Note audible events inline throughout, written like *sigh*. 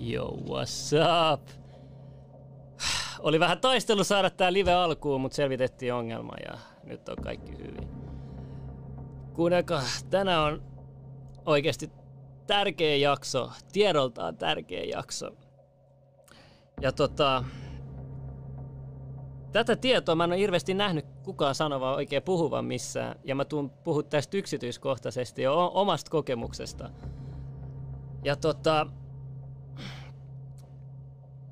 Yo, what's up? Oli vähän taistelu saada tää live alkuun, mutta selvitettiin ongelma ja nyt on kaikki hyvin. Kuunnelkaa, tänään on oikeasti tärkeä jakso, tiedoltaan tärkeä jakso. Ja tota, tätä tietoa mä en ole hirveästi nähnyt kukaan sanova oikein puhuvan missään. Ja mä tuun puhua tästä yksityiskohtaisesti jo omasta kokemuksesta. Ja tota,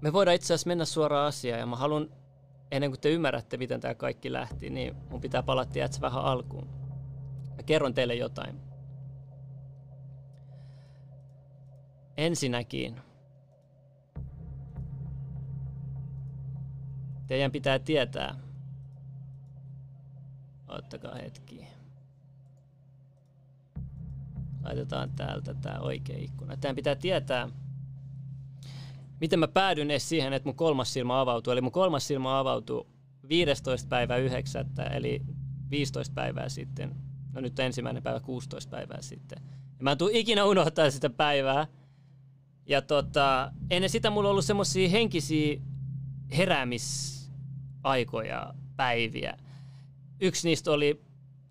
me voidaan itse asiassa mennä suoraan asiaan ja mä haluan, ennen kuin te ymmärrätte, miten tämä kaikki lähti, niin mun pitää palata tiedätkö, vähän alkuun. Mä kerron teille jotain. Ensinnäkin, teidän pitää tietää, ottakaa hetki. Laitetaan täältä tämä oikea ikkuna. Teidän pitää tietää, miten mä päädyin edes siihen, että mun kolmas silmä avautuu. Eli mun kolmas silmä avautui 15. päivä 9. eli 15 päivää sitten. No nyt ensimmäinen päivä 16 päivää sitten. Ja mä en tule ikinä unohtaa sitä päivää. Ja tota, ennen sitä mulla on ollut semmosia henkisiä heräämisaikoja, päiviä. Yksi niistä oli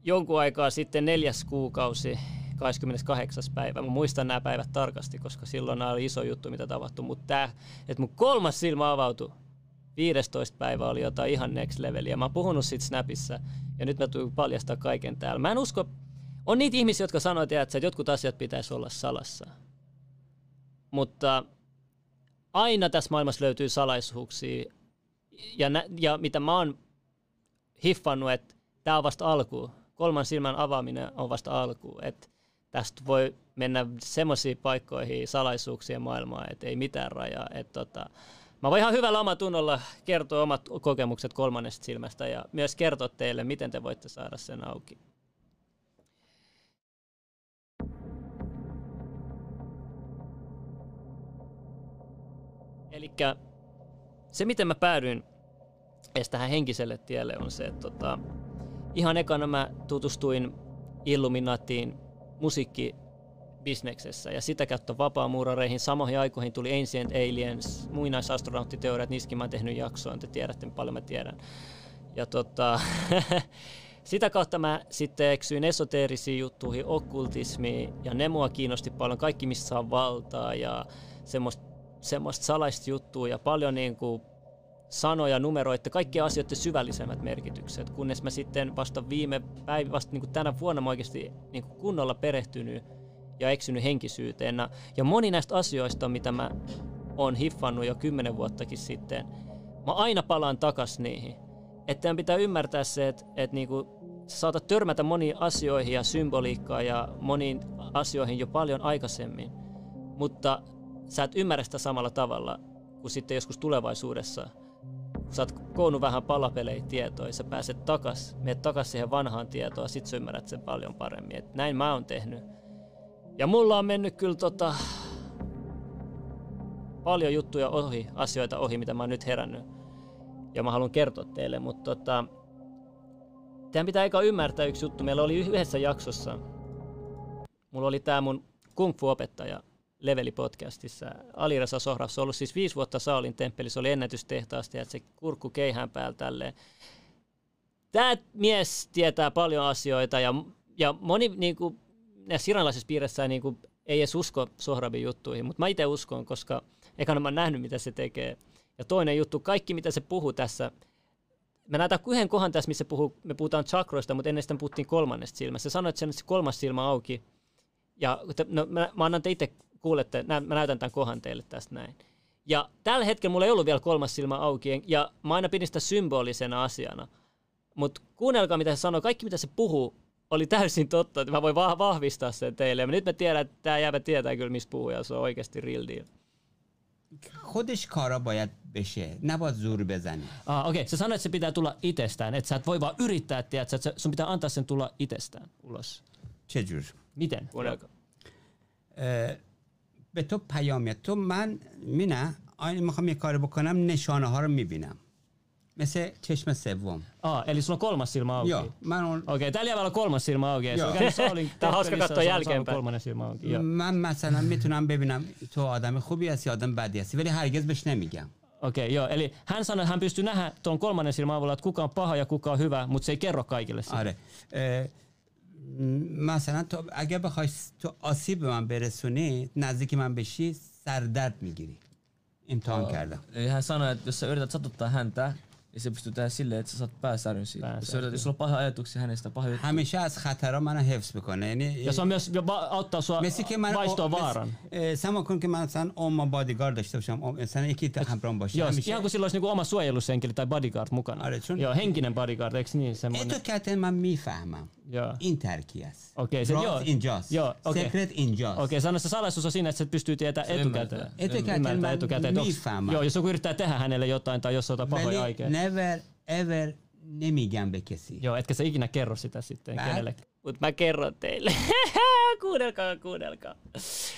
jonkun aikaa sitten neljäs kuukausi 28. päivä. Mä muistan nämä päivät tarkasti, koska silloin nämä oli iso juttu, mitä tapahtui. Mutta tämä, että mun kolmas silmä avautui 15 päivä oli jotain ihan next levelia. Mä oon puhunut siitä Snapissa ja nyt mä tulen paljastaa kaiken täällä. Mä en usko, on niitä ihmisiä, jotka sanoo, että jotkut asiat pitäisi olla salassa. Mutta aina tässä maailmassa löytyy salaisuuksia. Ja, nä, ja mitä mä oon hiffannut, että tämä on vasta alku. Kolman silmän avaaminen on vasta alku. Että tästä voi mennä semmoisiin paikkoihin salaisuuksien maailmaan, että ei mitään rajaa. Että tota, mä voin ihan hyvällä omatunnolla kertoa omat kokemukset kolmannesta silmästä ja myös kertoa teille, miten te voitte saada sen auki. Eli se, miten mä päädyin edes tähän henkiselle tielle, on se, että tota, ihan ekana mä tutustuin Illuminatiin musiikkibisneksessä ja sitä kautta vapaamuurareihin. Samoihin aikoihin tuli Ancient Aliens, muinaisastronauttiteoriat, niissäkin mä oon tehnyt jaksoa, te tiedätte paljon mä tiedän. Ja tota, *laughs* sitä kautta mä sitten eksyin esoteerisiin juttuihin, okkultismiin ja ne mua kiinnosti paljon, kaikki missä saa valtaa ja semmoista, semmoista salaista juttua ja paljon niin kuin sanoja, numeroita, kaikkia asioiden syvällisemmät merkitykset, kunnes mä sitten vasta viime päivä, vasta niin kuin tänä vuonna mä oikeasti niin kuin kunnolla perehtynyt ja eksynyt henkisyyteen. Ja moni näistä asioista, mitä mä oon hiffannut jo kymmenen vuottakin sitten, mä aina palaan takas niihin. Että pitää ymmärtää se, että, että niin kuin sä saatat törmätä moniin asioihin ja symboliikkaan ja moniin asioihin jo paljon aikaisemmin, mutta sä et ymmärrä sitä samalla tavalla kuin sitten joskus tulevaisuudessa – sä oot koonnut vähän palapelejä tietoa, sä pääset takas, meet takas siihen vanhaan tietoon, sit sä ymmärrät sen paljon paremmin. Et näin mä oon tehnyt. Ja mulla on mennyt kyllä tota, paljon juttuja ohi, asioita ohi, mitä mä oon nyt herännyt. Ja mä haluan kertoa teille, mutta tota, teidän pitää eikä ymmärtää yksi juttu. Meillä oli yhdessä jaksossa, mulla oli tää mun kung fu-opettaja, Leveli-podcastissa. Alirasa Sohraf, se on ollut siis viisi vuotta Saulin temppelissä, oli ennätystehtaasta ja se kurkku keihään päällä tälleen. Tämä mies tietää paljon asioita ja, ja moni niin kuin, näissä iranlaisissa piirissä niin kuin, ei edes usko Sohrabin juttuihin, mutta mä itse uskon, koska ekana mä oon nähnyt, mitä se tekee. Ja toinen juttu, kaikki mitä se puhuu tässä, Mä näytän yhden kohan tässä, missä puhuu, me puhutaan chakroista, mutta ennen sitä puhuttiin kolmannesta silmästä. Se sanoi, että sen kolmas silmä auki. Ja no, mä, mä annan te itse kuulette, nä, mä näytän tämän kohan teille tästä näin. Ja tällä hetkellä mulla ei ollut vielä kolmas silmä auki, ja mä aina pidin sitä symbolisena asiana. Mutta kuunnelkaa, mitä se sanoo. Kaikki, mitä se puhuu, oli täysin totta. Että mä voin vahvistaa sen teille. Ja nyt mä tiedän, että tämä jäävä tietää kyllä, mistä puhuu, ja se on oikeasti real deal. خودش کارا باید بشه نباید زور بزنی ah, okei, okay. sä sanoit, että se pitää tulla itsestään, että sä et voi vaan yrittää, että sun pitää antaa sen tulla itsestään ulos. چجور Miten? Kuunnelkaa. به تو پیامه تو من مینه آینه می‌خوام یه کار بکنم نشانه ها رو می‌بینم. مثل چشم سوم. آه الی سنو کولما سیرما اوکی من اون اوکی دالیا بالا کولما سیرما اوکی تا هاست که تو یال من مثلا می‌تونم ببینم تو آدم خوبی هستی آدم بدی هستی ولی هرگز بهش نمیگم. اوکی یا. الی هن سن هم پیش تو نه تون کولما سیرما ولات کوکا پاها یا کوکا هوا مت سی کرو کایگلس آره مثلا تو اگه بخوای تو آسیب به من برسونی نزدیک من بشی سردرد می‌گیری. امتحان کردم. حسن دستور داد صدق تهان تا. اگه بیشتر تحصیل داد صدق پا سرنشی دستور داد اصلا پا های تو خیانت است پا همیشه از خطر من حفظ بکنه یعنی یا سوم یه با آت سو که من باش تو وارن. سام کن که من سان آم ما بادیگار داشته باشم. آم یکی تو هم باشه. یه اگه لاش نگو اوم سوایلوسن که لیت بادیگارد مکان آره چون یه هنگی نم بادیگار دکس نیست. این تو کاتن من می‌فهمم. Joo. in. Okei, okay, joo. in just. Joo, okay. Secret in just. Okei, okay, sanossa salaisuus on siinä, että se pystyy tietää etukäteen. Etukäteen, ymmärtää etukäteen. Miffaamaan. Joo, jos joku yrittää tehdä hänelle jotain tai jos ottaa pahoja aikeja. Never ever nemigan bekesi. Joo, etkä sä ikinä kerro sitä sitten Bad. kenellekään. Mutta mä kerron teille. *laughs* kuunnelkaa, kuunnelkaa.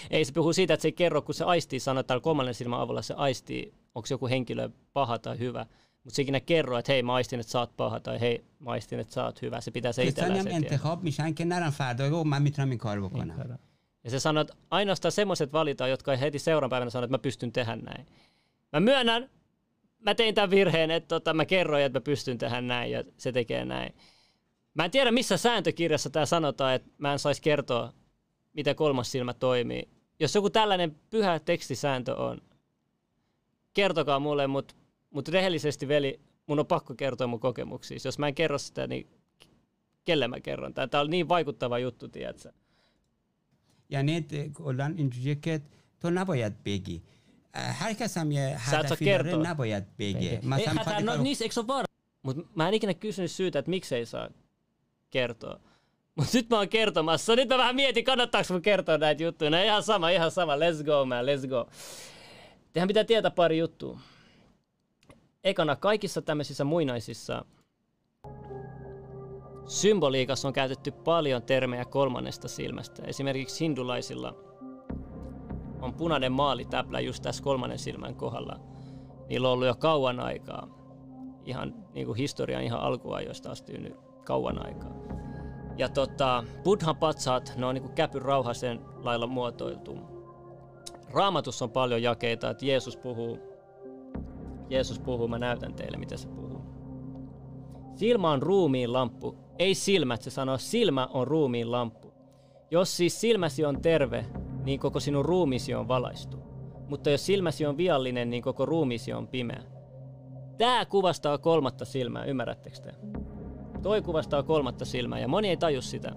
Ei se puhu siitä, että se ei kerro, kun se aistii, sanoo, että kolmannen silmän avulla se aistii, onko joku henkilö paha tai hyvä Mutta se ei ikinä kerro, että hei, mä aistin, että sä oot paha, tai hei, mä aistin, että sä oot hyvä. Se pitää se کسانی itsellään هم se tiedä. انتخاب میشن که نرن فردا بگو من میتونم این کار بکنم Ja se sanoo, että ainoastaan semmoiset valitaan, jotka ei heti seuraavan päivänä sanoo, että mä pystyn tehdä näin. Mä myönnän, mä tein tämän virheen, että tota, mä kerroin, että mä pystyn tehdä näin ja se tekee näin. Mä en tiedä, missä sääntökirjassa tämä sanotaan, että mä en saisi kertoa, miten kolmas silmä toimii. Jos joku tällainen pyhä tekstisääntö on, kertokaa mulle, mutta mut rehellisesti veli, mun on pakko kertoa mun kokemuksia. Jos mä en kerro sitä, niin kelle mä kerron? Tämä on niin vaikuttava juttu, tiedätkö? یعنی د- کلا اینجوریه که تو نباید بگی اه، هر کس هم یه Sä et saa هدفی داره kertoa. نباید بگه Ei, مثلا hätää, می‌خواد no یه niissä, eikö se ole vaara? Mutta mä en ikinä kysynyt syytä, että miksei saa kertoa. Mutta nyt mä oon kertomassa. Nyt mä vähän mietin, kannattaako mun kertoa näitä juttuja. No ihan sama, ihan sama. Let's go, man, let's go. Tehän pitää tietää pari juttua. Ekana, kaikissa tämmöisissä muinaisissa symboliikassa on käytetty paljon termejä kolmannesta silmästä. Esimerkiksi hindulaisilla on punainen maalitäplä just tässä kolmannen silmän kohdalla. Niillä on ollut jo kauan aikaa. Ihan niin kuin historian ihan alkuajoista asti nyt kauan aikaa. Ja tota, buddhan patsaat, ne on niin kuin käpyn rauhasen lailla muotoiltu. Raamatussa on paljon jakeita, että Jeesus puhuu, Jeesus puhuu, mä näytän teille, mitä se puhuu. Silmä on ruumiin lamppu. Ei silmät, se sanoo, silmä on ruumiin lamppu. Jos siis silmäsi on terve, niin koko sinun ruumisi on valaistu. Mutta jos silmäsi on viallinen, niin koko ruumisi on pimeä. Tämä kuvastaa kolmatta silmää, ymmärrättekö te? Toi kuvastaa kolmatta silmää ja moni ei taju sitä.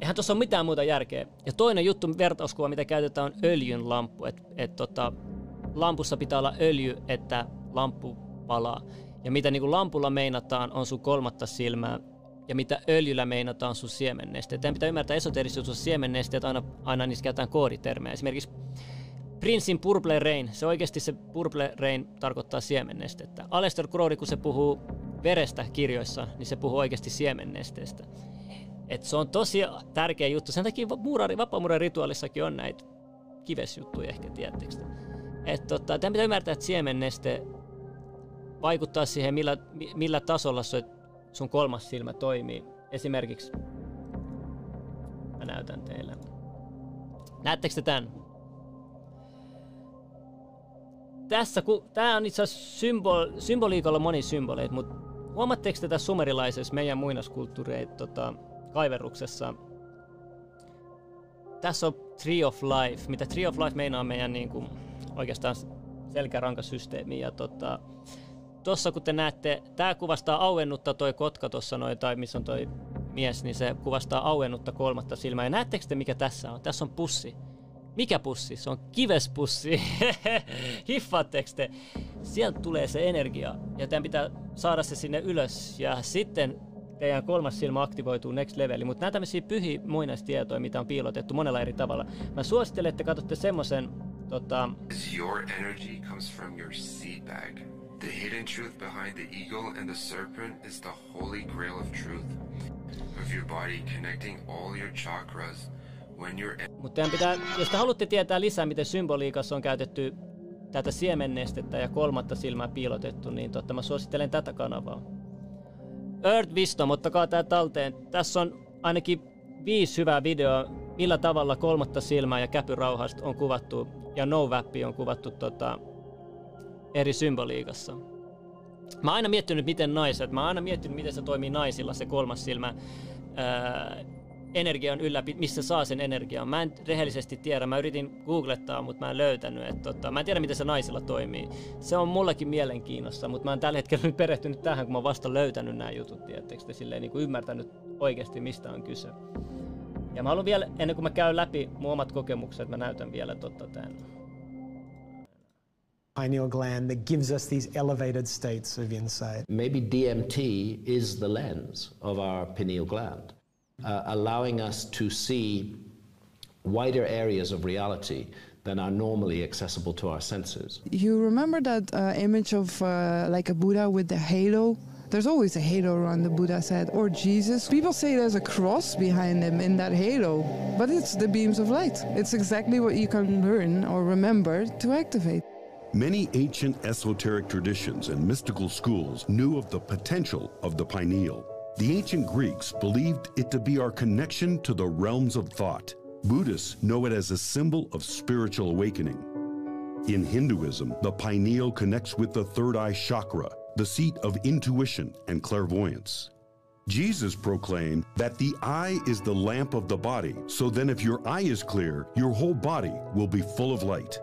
Eihän tuossa ole mitään muuta järkeä. Ja toinen juttu, vertauskuva, mitä käytetään, on öljyn lamppu. Et, et tota, lampussa pitää olla öljy, että lamppu palaa. Ja mitä niin kuin lampulla meinataan, on sun kolmatta silmää. Ja mitä öljyllä meinataan, on sun siemennesteet. Teidän pitää ymmärtää esoterisuus on siemennesteet, aina, aina niissä käytetään kooditermejä. Esimerkiksi Princein Purple Rain, se oikeasti se Purple Rain tarkoittaa siemennestettä. Aleister Crowley, kun se puhuu verestä kirjoissa, niin se puhuu oikeasti siemennesteestä. Et se on tosi tärkeä juttu. Sen takia muurari, vapaamuurin rituaalissakin on näitä kivesjuttuja ehkä, tiedättekö te? Et tota, tämän pitää ymmärtää, että siemenneste vaikuttaa siihen, millä, mi- millä tasolla se, sun kolmas silmä toimii. Esimerkiksi, mä näytän teille. Näettekö te tämän? Tässä, ku, tää on itse asiassa symbol, symboliikalla moni symboleita, mutta huomaatteko te tässä sumerilaisessa meidän muinaskulttuureita tota, kaiverruksessa? Tässä on Tree of Life, mitä Tree of Life meinaa meidän niin kuin, oikeastaan selkärankasysteemi. Ja tota, tossa kun te näette, tämä kuvastaa auennutta toi kotka tuossa noin, tai missä on toi mies, niin se kuvastaa auennutta kolmatta silmää. Ja näettekö te mikä tässä on? Tässä on pussi. Mikä pussi? Se on kivespussi. *laughs* Hiffaatteko te? Sieltä tulee se energia ja teidän pitää saada se sinne ylös ja sitten teidän kolmas silmä aktivoituu next leveli. Mutta nämä tämmöisiä pyhiä muinaistietoja, mitä on piilotettu monella eri tavalla. Mä suosittelen, että katsotte semmoisen tota, your energy comes from your seed bag. The hidden truth behind the eagle and the serpent is the holy grail of truth of your body, connecting all your chakras. When your Mutta teidän pitää, jos te haluatte tietää lisää, miten symboliikassa on käytetty tätä siemennestettä ja kolmatta silmää piilotettu, niin totta, mä suosittelen tätä kanavaa. Earth Wisdom, ottakaa tää talteen. Tässä on ainakin viisi hyvää videoa, millä tavalla kolmatta silmää ja käpyrauhasta on kuvattu ja no on kuvattu tota, eri symboliikassa. Mä oon aina miettinyt, miten naiset, mä oon aina miettinyt, miten se toimii naisilla se kolmas silmä. Ää, energian ylläpi, missä saa sen energian. Mä en rehellisesti tiedä, mä yritin googlettaa, mutta mä en löytänyt. Että tota, mä en tiedä, miten se naisilla toimii. Se on mullekin mielenkiinnossa, mutta mä oon tällä hetkellä nyt perehtynyt tähän, kun mä vasta löytänyt nämä jutut, tiettekö te, silleen niin kuin ymmärtänyt oikeasti, mistä on kyse. Ja mä haluan vielä, ennen kuin mä käyn läpi mun omat kokemukset, mä näytän vielä totta tämän. pineal gland that gives us these elevated states of insight. Maybe DMT is the lens of our pineal gland. uh, allowing us to see wider areas of reality than are normally accessible to our senses. You remember that uh, image of uh, like a Buddha with the halo? There's always a halo around the Buddha's head, or Jesus. People say there's a cross behind him in that halo, but it's the beams of light. It's exactly what you can learn or remember to activate. Many ancient esoteric traditions and mystical schools knew of the potential of the pineal. The ancient Greeks believed it to be our connection to the realms of thought. Buddhists know it as a symbol of spiritual awakening. In Hinduism, the pineal connects with the third eye chakra, the seat of intuition and clairvoyance. Jesus proclaimed that the eye is the lamp of the body, so then if your eye is clear, your whole body will be full of light.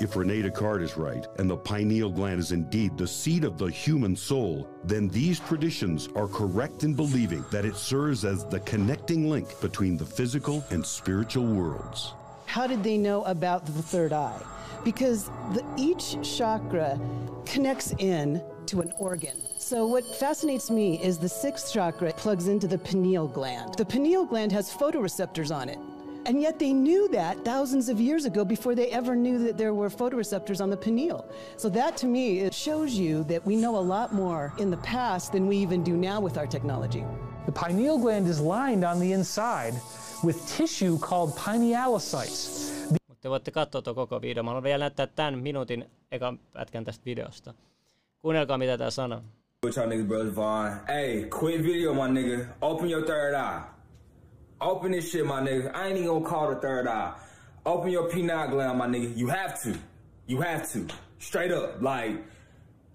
If Rene Descartes is right, and the pineal gland is indeed the seat of the human soul, then these traditions are correct in believing that it serves as the connecting link between the physical and spiritual worlds. How did they know about the third eye? Because the, each chakra connects in to an organ. So what fascinates me is the sixth chakra plugs into the pineal gland. The pineal gland has photoreceptors on it. And yet they knew that thousands of years ago before they ever knew that there were photoreceptors on the pineal. So that to me, it shows you that we know a lot more in the past than we even do now with our technology. The pineal gland is lined on the inside with tissue called pinealocytes. Te voitte katsoa tuon koko video. Mä haluan vielä näyttää tämän minuutin ekan pätkän tästä videosta. Kuunnelkaa mitä tää sanoo. What y'all niggas brothers Vaughn? Hey, quit video, my nigga. Open your third eye. Open this shit, my nigga. I ain't even gonna call the third eye. Open your pineal gland, my nigga. You have to. You have to. Straight up. Like,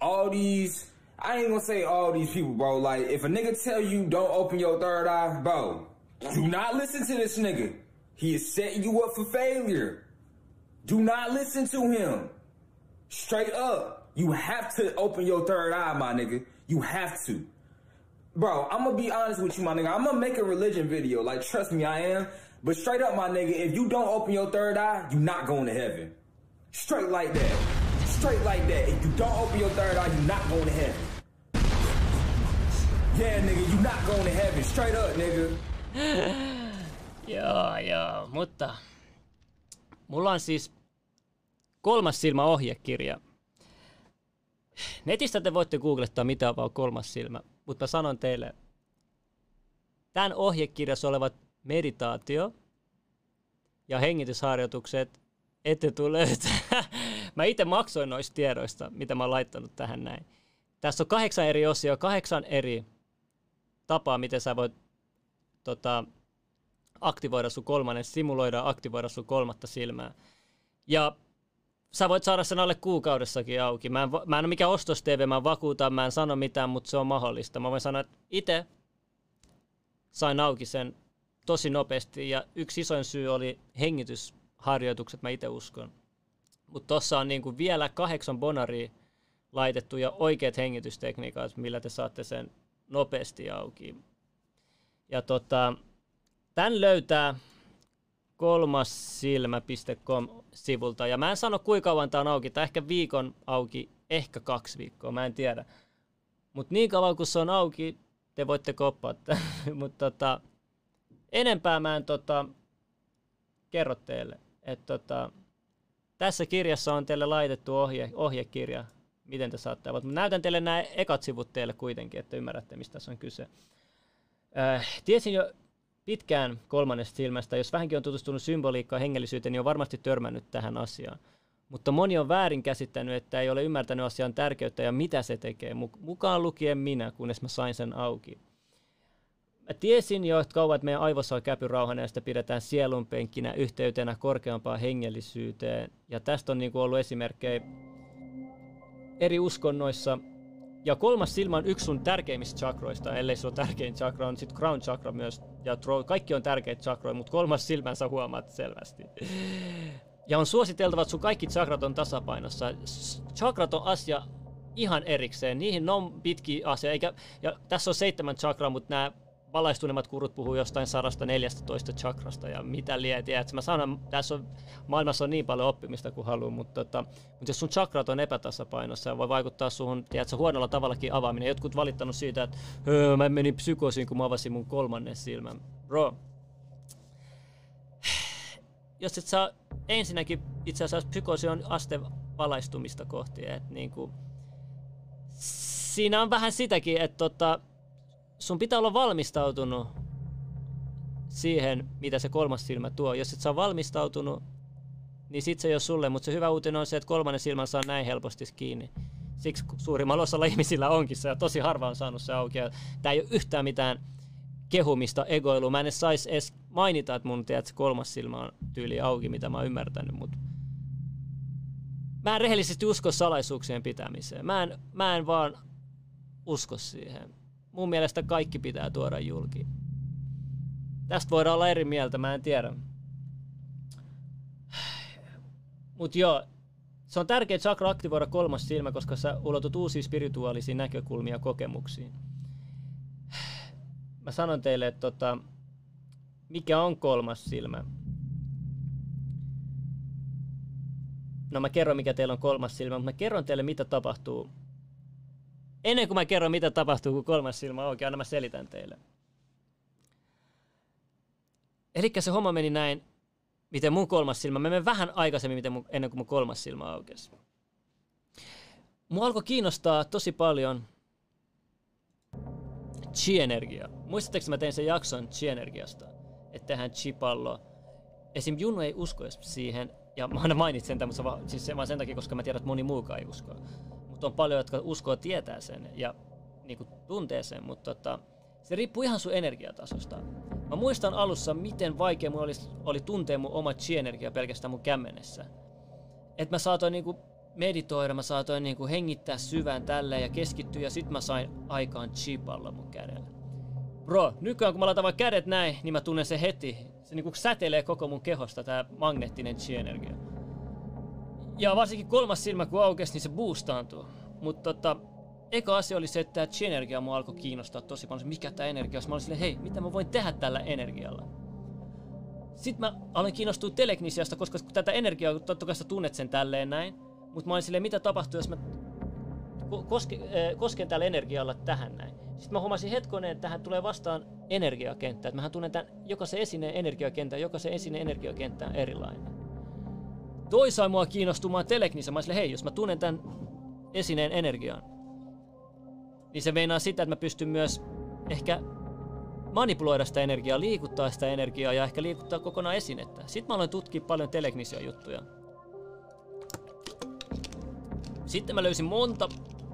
all these, I ain't gonna say all these people, bro. Like, if a nigga tell you don't open your third eye, bro, do not listen to this nigga. He is setting you up for failure. Do not listen to him. Straight up. You have to open your third eye, my nigga. You have to. Bro, I'm gonna be honest with you, my nigga. I'm gonna make a religion video. Like, trust me, I am. But straight up, my nigga, if you don't open your third eye, you not going to heaven. Straight like that. Straight like that. If you don't open your third eye, you not going to heaven. Yeah, nigga, you not going to heaven. Straight up, nigga. *sighs* joo, joo, mutta mulla on siis kolmas silmä ohjekirja. Netistä te voitte googlettaa mitä vaan kolmas silmä mutta sanon teille, tämän ohjekirjassa olevat meditaatio ja hengitysharjoitukset ette tule löytää. *laughs* mä itse maksoin noista tiedoista, mitä mä oon laittanut tähän näin. Tässä on kahdeksan eri osia, kahdeksan eri tapaa, miten sä voit tota, aktivoida sun kolmannen, simuloida aktivoida sun kolmatta silmää. Ja sä voit saada sen alle kuukaudessakin auki. Mä en, mä en ole mikään ostos TV, mä vakuutan, mä en sano mitään, mutta se on mahdollista. Mä voin sanoa, että itse sain auki sen tosi nopeasti ja yksi isoin syy oli hengitysharjoitukset, mä itse uskon. Mutta tossa on niinku vielä kahdeksan bonaria laitettu ja oikeat hengitystekniikat, millä te saatte sen nopeasti auki. Ja tota, tämän löytää kolmassilmä.com-sivulta. Ja mä en sano kuinka kauan tää on auki, tai ehkä viikon auki, ehkä kaksi viikkoa, mä en tiedä. Mutta niin kauan kun se on auki, te voitte koppaa. *laughs* Mutta tota, enempää mä en tota, kerro teille. Et tota, tässä kirjassa on teille laitettu ohje, ohjekirja, miten te saatte avata. Näytän teille nämä ekat sivut teille kuitenkin, että ymmärrätte, mistä tässä on kyse. Äh, tiesin jo pitkään kolmannesta silmästä. Jos vähänkin on tutustunut symboliikkaan hengellisyyteen, niin on varmasti törmännyt tähän asiaan. mutta moni on väärin käsittänyt, että ei ole ymmärtänyt asian tärkeyttä ja mitä se tekee, mukaan lukien minä, kunnes mä sain sen auki. Mä tiesin jo, että kauan, että meidän aivossa on käpyrauhana ja sitä pidetään sielunpenkinä yhteytenä korkeampaan hengellisyyteen. Ja tästä on niin kuin ollut esimerkkejä eri uskonnoissa. Ja kolmas silmä on yksi sun tärkeimmistä chakroista, ellei se ole tärkein chakra, on sitten crown chakra myös. Ja kaikki on tärkeitä chakroja, mutta kolmas silmän sä huomaat selvästi. Ja on suositeltava, että sun kaikki chakrat on tasapainossa. Chakrat on asia ihan erikseen. Niihin on pitki asia. Eikä, ja tässä on seitsemän chakraa, mutta nämä valaistuneemmat kurut puhuu jostain 114 chakrasta ja mitä lietiä. Mä sanon, tässä on, maailmassa on niin paljon oppimista kuin haluaa, mutta, tota, mutta jos sun chakrat on epätasapainossa ja voi vaikuttaa suhun, tiedätkö, huonolla tavallakin avaaminen. Jotkut valittanut siitä, että öö, mä menin psykosiin, kun mä avasin mun kolmannen silmän. Bro, jos et saa ensinnäkin itse asiassa psykoosi on aste valaistumista kohti, että niin kuin, siinä on vähän sitäkin, että tota, sun pitää olla valmistautunut siihen, mitä se kolmas silmä tuo. Jos et saa valmistautunut, niin sit se ei ole sulle, mutta se hyvä uutinen on se, että kolmannen silmän saa näin helposti kiinni. Siksi suurimmalla osalla *laughs* ihmisillä onkin se, ja tosi harva on saanut se auki. Tämä ei ole yhtään mitään kehumista, egoilua. Mä en edes sais edes mainita, että mun tiedät, kolmas silmä on tyyli auki, mitä mä oon ymmärtänyt, mutta mä en rehellisesti usko salaisuuksien pitämiseen. Mä en, mä en vaan usko siihen. Mun mielestä kaikki pitää tuoda julki. Tästä voidaan olla eri mieltä, mä en tiedä. Mut joo, se on tärkeää chakra aktivoida kolmas silmä, koska sä ulotut uusiin spirituaalisiin näkökulmiin ja kokemuksiin. Mä sanon teille, että tota, mikä on kolmas silmä. No mä kerron, mikä teillä on kolmas silmä, mutta mä kerron teille, mitä tapahtuu. Ennen kuin mä kerron, mitä tapahtuu, kun kolmas silmä on aina mä selitän teille. Eli se homma meni näin, miten mun kolmas silmä, mä menen vähän aikaisemmin miten mun, ennen kuin mun kolmas silmä aukesi. Mua alkoi kiinnostaa tosi paljon chi-energia. Muistatteko, mä tein sen jakson chi-energiasta? Että tehdään chi-pallo. Esim. Junu ei usko siihen, ja mä aina mainitsen tämän, mutta siis se vaan sen takia, koska mä tiedän, että moni muukaan ei usko. Mutta on paljon, jotka uskoo tietää sen ja niin kuin tuntee sen, mutta tota, se riippuu ihan sun energiatasosta. Mä muistan alussa, miten vaikea mun oli, oli tuntea mun oma chi-energia pelkästään mun kämmenessä. Että mä saatoin niinku meditoida, mä saatoin niinku hengittää syvään tälleen ja keskittyä ja sit mä sain aikaan chipalla mun kädellä. Bro, nykyään kun mä laitan vaan kädet näin, niin mä tunnen se heti. Se niinku säteilee koko mun kehosta tää magneettinen chi-energia. Ja varsinkin kolmas silmä kun aukesi, niin se boostaantuu. Mutta tota, eka asia oli se, että tämä chi-energia mua alkoi kiinnostaa tosi paljon. Mikä tämä energia on? Mä olin silleen, hei, mitä mä voin tehdä tällä energialla? Sitten mä aloin kiinnostua telegnisiasta, koska tätä energiaa, totta kai sä tunnet sen tälleen näin. Mutta mä olin silleen, mitä tapahtuu, jos mä koske, äh, kosken tällä energialla tähän näin. Sitten mä huomasin hetkonen, että tähän tulee vastaan energiakenttä. Että mähän tunnen tämän jokaisen esineen energiakentän, jokaisen esineen energiakenttä on erilainen. Toisaan mua kiinnostumaan teleknissä. Mä silleen, hei, jos mä tunnen tämän esineen energian, niin se meinaa sitä, että mä pystyn myös ehkä manipuloida sitä energiaa, liikuttaa sitä energiaa ja ehkä liikuttaa kokonaan esinettä. Sitten mä aloin tutkia paljon telegnisia juttuja. Sitten mä löysin monta,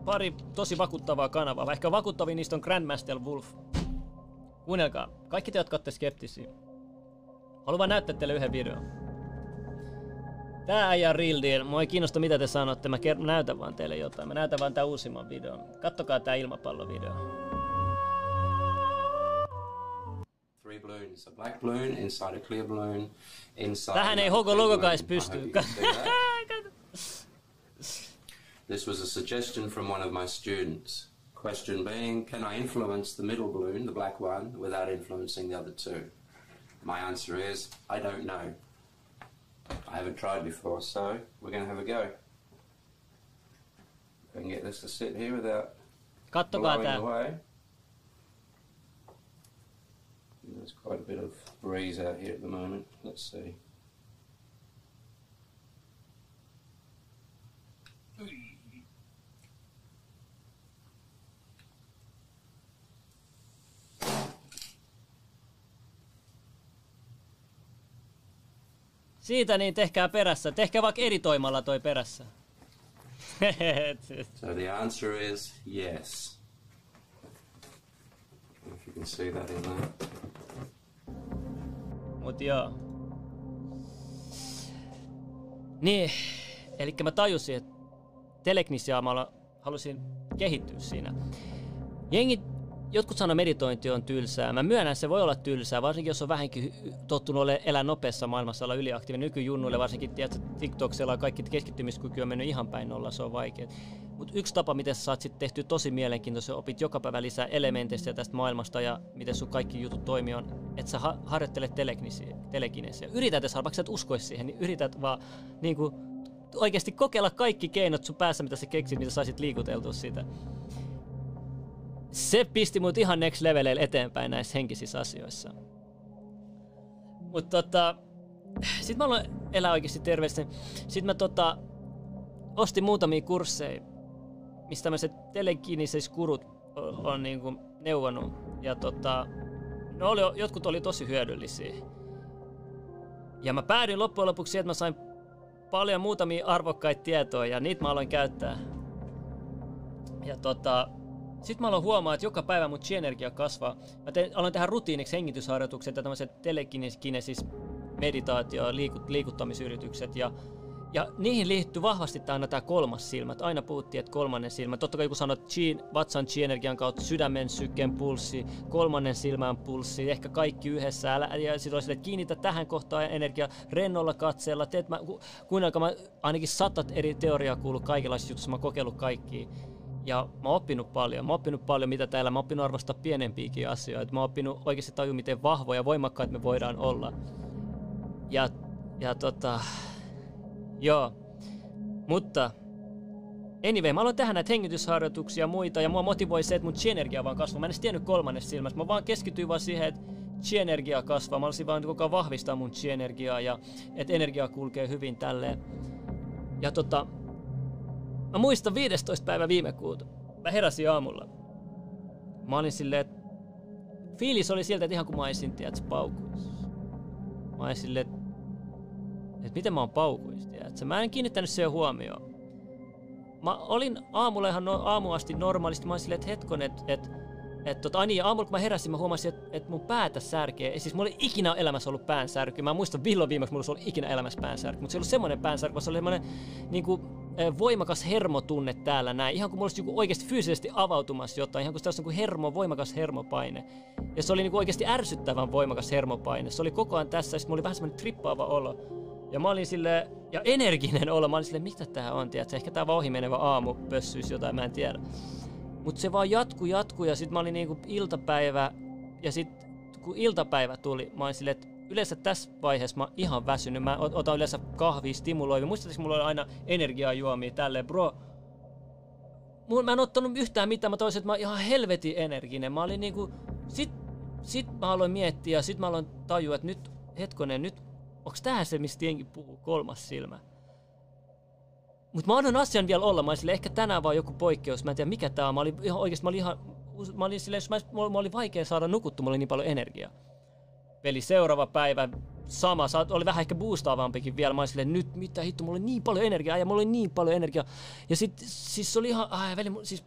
pari tosi vakuuttavaa kanavaa. Ehkä vakuuttavin niistä on Grandmaster Wolf. Kuunnelkaa, kaikki te, jotka olette skeptisiä. Haluan näyttää teille yhden videon. Tää äijä real deal. Mua ei kiinnosta mitä te sanotte, mä ker- näytän vaan teille jotain. Mä näytän vaan tää uusimman videon. Kattokaa tää ilmapallovideo. Three balloons, a black balloon inside a clear balloon inside. Tähän ei Hogo Logokais pysty. *laughs* This was a suggestion from one of my students. Question being, can I influence the middle balloon, the black one, without influencing the other two? My answer is, I don't know. I haven't tried before, so we're going to have a go. And get this to sit here without Kattokaa blowing tää. away. There's quite a bit of breeze out here at the moment. Let's see. Siitä niin tehkää perässä. Tehkää vaikka editoimalla toi perässä. So the answer is yes. If you can see that in there. Mut joo. Niin, eli mä tajusin, että teleknisiaamalla halusin kehittyä siinä. Jengi, jotkut sanoo meditointi on tylsää. Mä myönnän, se voi olla tylsää, varsinkin jos on vähänkin tottunut ole, elää nopeassa maailmassa, olla yliaktiivinen. Nykyjunnuille varsinkin, tiedätkö, TikToksella kaikki keskittymiskyky on mennyt ihan päin nolla, se on vaikea. Mutta yksi tapa, miten sä saat sit tehty tosi mielenkiintoisen, opit joka päivä lisää elementeistä tästä maailmasta ja miten sun kaikki jutut toimii on, että sä ha- harjoittelet telekinesiä. Yrität, jos vaikka sä et siihen, niin yrität vaan niin kuin, oikeasti kokeilla kaikki keinot sun päässä, mitä sä keksit, mitä saisit liikuteltua sitä. Se pisti mut ihan next leveleille eteenpäin näissä henkisissä asioissa. Mutta tota, sit mä aloin elää oikeasti terveesti. Sitten mä tota, ostin muutamia kursseja, mistä tämmöiset telekinisiskurut on, on niinku neuvonut. Ja tota, ne oli, jotkut oli tosi hyödyllisiä. Ja mä päädyin loppujen lopuksi siihen, että mä sain paljon muutamia arvokkaita tietoja ja niitä mä aloin käyttää. Ja tota, sitten mä aloin huomaa, että joka päivä mun chi-energia kasvaa. Mä tein, aloin tehdä rutiiniksi hengitysharjoitukset ja tämmöiset telekinesis meditaatio, liikut, liikuttamisyritykset ja ja niihin liittyy vahvasti aina tämä kolmas silmä. Aina puhuttiin, että kolmannen silmä. Totta kai kun sanot chi, vatsan chi-energian kautta sydämen, sykkeen pulssi, kolmannen silmän pulssi, ehkä kaikki yhdessä. Älä, ja sit olisi, että kiinnitä tähän kohtaan energia rennolla katseella. Teet mä, ku, kuinka mä ainakin satat eri teoriaa kuullut kaikenlaisissa jutuissa, mä oon kokeillut kaikkia. Ja mä oon oppinut paljon. Mä oon oppinut paljon, mitä täällä. Mä oon oppinut arvostaa pienempiäkin asioita. Mä oon oppinut oikeasti tajua, miten vahvoja ja voimakkaita me voidaan olla. Ja, ja tota, Joo. Mutta Anyway, mä aloin tehdä näitä hengitysharjoituksia ja muita, ja mua motivoi se, että mun chi-energia vaan kasvaa. Mä en edes tiennyt kolmannessa silmässä. Mä vaan keskityin vaan siihen, että chi-energia kasvaa. Mä olisin vaan koko ajan vahvistaa mun chi-energiaa ja että energia kulkee hyvin tälleen. Ja tota, mä muistan 15. päivä viime kuuta. Mä heräsin aamulla. Mä olin silleen, että fiilis oli sieltä, että ihan kun mä olisin, tiedätkö, paukuissa. Mä olin silleen, että että miten mä oon paukuissa, tiedätkö? Mä en kiinnittänyt siihen huomioon. Mä olin aamulla ihan no, aamuasti normaalisti, mä olin silleen, että hetkon, että et, et, tota, niin, aamulla kun mä heräsin, mä huomasin, että et mun päätä särkee. Siis mulla ei ikinä elämässä ollut päänsärky. Mä muistan villoin viimeksi, mulla oli ikinä elämässä päänsärky. Mutta se ei ollut semmoinen päänsärky, vaan se oli semmoinen niin kuin, voimakas hermotunne täällä näin. Ihan kuin mulla olisi oikeasti fyysisesti avautumassa jotain. Ihan kuin olisi niin hermo, voimakas hermopaine. Ja se oli niin oikeasti ärsyttävän voimakas hermopaine. Se oli koko ajan tässä ja sitten mulla oli vähän semmoinen trippaava olo. Ja mä olin sille ja energinen olla, mä olin sille, mitä tää on, tiedätkö? Ehkä tää vaan menevä aamu pössyys jotain, mä en tiedä. Mut se vaan jatku jatku ja sit mä olin niinku iltapäivä ja sit kun iltapäivä tuli, mä olin silleen, että yleensä tässä vaiheessa mä ihan väsynyt. Mä otan yleensä kahvia stimuloivia. Muistatko, mulla oli aina energiajuomia tälleen, bro. Mä en ottanut yhtään mitään, mä toisin, että mä oon ihan helvetin energinen. Mä olin niinku, sit, sit mä aloin miettiä ja sit mä aloin tajua, että nyt, hetkonen, nyt Onko tää se, mistä jengi puhuu, kolmas silmä? Mutta mä annan asian vielä olla. Mä olin sille, ehkä tänään vaan joku poikkeus. Mä en tiedä mikä tää on. Mä olin ihan oikeesti, mä olin ihan, mä olin sille, mä, mä olin vaikea saada nukuttua, mä olin niin paljon energiaa. Eli seuraava päivä sama, Saat, oli vähän ehkä boostaavampikin vielä. Mä olin silleen, nyt mitä hitto, mulla oli niin paljon energiaa ja mulla oli niin paljon energiaa. Ja sit, siis se oli ihan, ai veli, siis,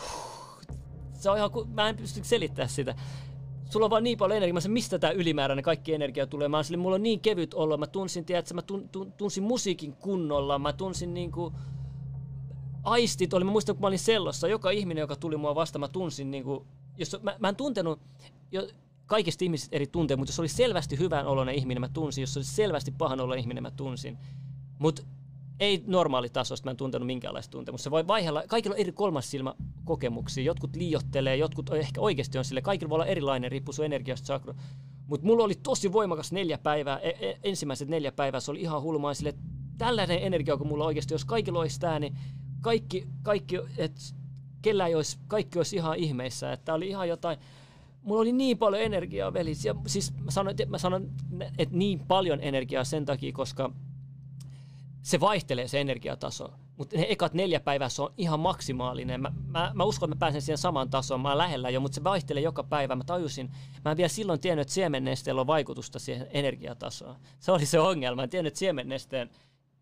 huh, se on ihan, mä en pysty selittämään sitä sulla on vaan niin paljon energiaa, mä sanoin, mistä tämä ylimääräinen kaikki energia tulee. Mä sille, mulla on niin kevyt olo, mä tunsin, tiedätkö, mä tun, tun, tunsin musiikin kunnolla, mä tunsin niinku, aistit oli, mä muistan kun mä olin sellossa, joka ihminen, joka tuli mua vastaan, mä tunsin niinku, jos, mä, mä en tuntenut, jo, kaikista ihmisistä eri tunteja, mutta jos oli selvästi hyvän oloinen ihminen, mä tunsin, jos oli selvästi pahan oloinen ihminen, mä tunsin. Mutta ei normaali tasosta, mä en tuntenut minkäänlaista tuntemusta. Se voi vaihella, kaikilla on eri kolmas silmä kokemuksia. Jotkut liiottelee, jotkut ehkä oikeasti on sille. Kaikilla voi olla erilainen, riippuu sun energiasta sakro. Mutta mulla oli tosi voimakas neljä päivää, e- e- ensimmäiset neljä päivää, se oli ihan hulmaa sille, tällainen energia, kun mulla oikeasti, jos kaikilla olisi tämä, niin kaikki, kaikki että kellä ei olisi, kaikki olisi ihan ihmeissä, että oli ihan jotain, mulla oli niin paljon energiaa, veli. Ja siis mä sanon, mä sanon, että niin paljon energiaa sen takia, koska se vaihtelee se energiataso. Mutta ne ekat neljä päivää se on ihan maksimaalinen. Mä, mä, mä uskon, että mä pääsen siihen samaan tasoon. Mä oon lähellä jo, mutta se vaihtelee joka päivä. Mä tajusin, mä en vielä silloin tiennyt, että siemennesteellä on vaikutusta siihen energiatasoon. Se oli se ongelma. Mä en tiennyt, että siemennesteen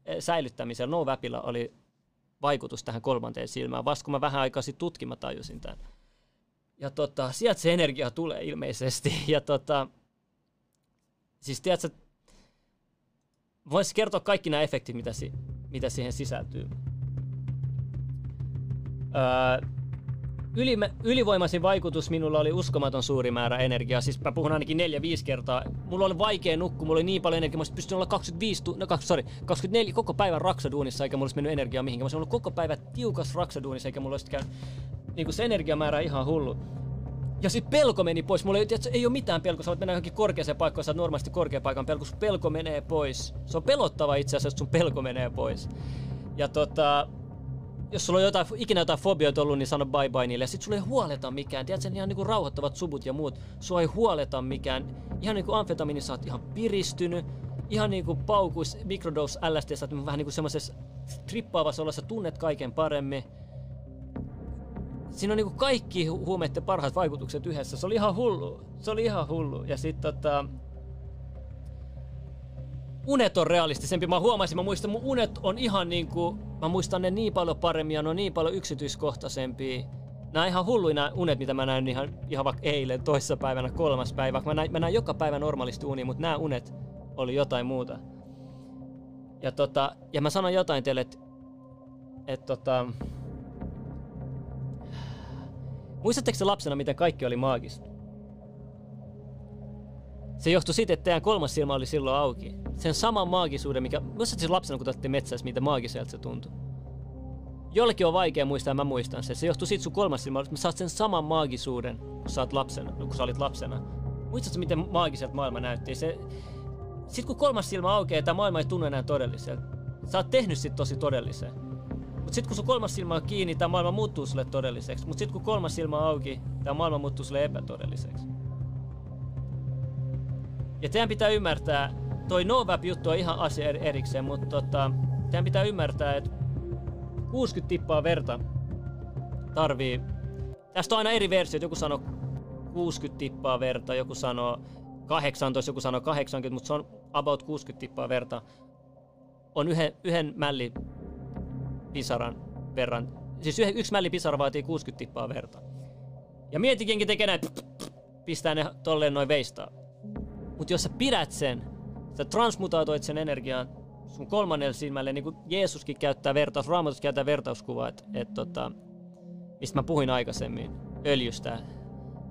eh, säilyttämisellä no oli vaikutus tähän kolmanteen silmään. Vasta kun mä vähän aikaa sitten tutkin, mä tajusin tämän. Ja tota, sieltä se energia tulee ilmeisesti. *laughs* Ja tota, siis tiedätkö, voisi kertoa kaikki nämä efektit, mitä, si, mitä siihen sisältyy. Öö, yli, ylivoimaisin vaikutus minulla oli uskomaton suuri määrä energiaa. Siis mä puhun ainakin 4-5 kertaa. Mulla oli vaikea nukkua, mulla oli niin paljon energiaa. Mä pystyn olla 25, tu- no, sorry, 24 koko päivän raksaduunissa, eikä mulla olisi mennyt energiaa mihinkään. Mä olisin ollut koko päivä tiukas raksaduunissa, eikä mulla olisi käynyt niin se energiamäärä ihan hullu. Ja sitten pelko meni pois. Mulla ei, tiedätkö, ei ole mitään pelkoa. Sä voit mennä johonkin korkeaseen paikkaan, sä normaalisti korkean paikan pelko. Sun pelko menee pois. Se on pelottava itse asiassa, että sun pelko menee pois. Ja tota, jos sulla on jotain, ikinä jotain fobioita ollut, niin sano bye bye niille. Ja sit sulla ei huoleta mikään. Tiedätkö, ihan niinku rauhoittavat subut ja muut. Sua ei huoleta mikään. Ihan niinku amfetamiini sä oot ihan piristynyt. Ihan niinku paukuis microdose LSD, sä oot vähän niinku semmosessa trippaavassa olossa, tunnet kaiken paremmin siinä on niinku kaikki huumeiden parhaat vaikutukset yhdessä. Se oli ihan hullu. Se oli ihan hullu. Ja sitten tota, unet on realistisempi. Mä huomasin, mä muistan, mun unet on ihan niinku, mä muistan ne niin paljon paremmin ja ne on niin paljon yksityiskohtaisempia. Nämä on ihan hulluina unet, mitä mä näin ihan, ihan vaikka eilen, toissapäivänä, kolmas päivä. Mä näin, mä näin joka päivä normaalisti uni, mutta nämä unet oli jotain muuta. Ja, tota, ja mä sanon jotain teille, että et, tota, Muistatteko se lapsena, miten kaikki oli maagista? Se johtui siitä, että teidän kolmas silmä oli silloin auki. Sen saman maagisuuden, mikä... Muistatko se lapsena, kun te metsässä, mitä maagiselta se tuntui? Jollekin on vaikea muistaa, mä muistan se. Se johtuu siitä sun kolmas silmä, että saat sen saman maagisuuden, kun sä, lapsena, kun sä olit lapsena. Muistatko, miten maagiselta maailma näytti? Se... Sitten kun kolmas silmä aukeaa, tämä maailma ei tunnu enää todelliselta. Sä oot tehnyt sit tosi todellisen. Mutta sitten kun sun kolmas silmä on kiinni, tämä maailma muuttuu sulle todelliseksi. Mutta sitten kun kolmas silmä on auki, tämä maailma muuttuu sulle epätodelliseksi. Ja teidän pitää ymmärtää, toi NoVap-juttu on ihan asia erikseen, mutta tota, teidän pitää ymmärtää, että 60 tippaa verta tarvii... Tästä on aina eri versiot, joku sanoo 60 tippaa verta, joku sanoo 18, joku sanoo 80, mutta se on about 60 tippaa verta. On yhden, yhden mälli pisaran verran. Siis yksi mälli pisara vaatii 60 tippaa verta. Ja mietikinkin tekee näin, pistää ne tolleen noin veistaa. Mutta jos sä pidät sen, sä transmutaatoit sen energiaan sun kolmannelle silmälle, niin kuin Jeesuskin käyttää vertaus, Raamatus käyttää vertauskuvaa, että et, tota, mistä mä puhuin aikaisemmin, öljystä,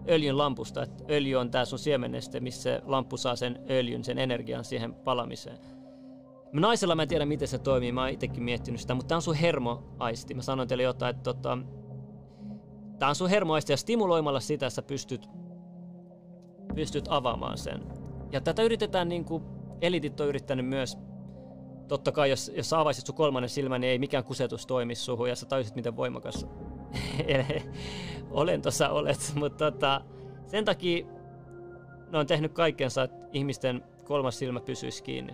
öljyn lampusta, että öljy on tää sun siemenneste, missä se lamppu saa sen öljyn, sen energian siihen palamiseen. Naisella mä en tiedä, miten se toimii, mä oon itsekin miettinyt sitä, mutta tää on sun hermoaisti. Mä sanoin teille jotain, että tota, tää on sun hermoaisti ja stimuloimalla sitä sä pystyt, pystyt avaamaan sen. Ja tätä yritetään niin kuin elitit on yrittänyt myös. Totta kai, jos, jos sä avaisit sun kolmannen silmän, niin ei mikään kusetus toimi suhun ja sä tajusit, miten voimakas *laughs* olen tuossa olet. *laughs* Mutta tota, sen takia ne on tehnyt kaikkensa, että ihmisten kolmas silmä pysyisi kiinni.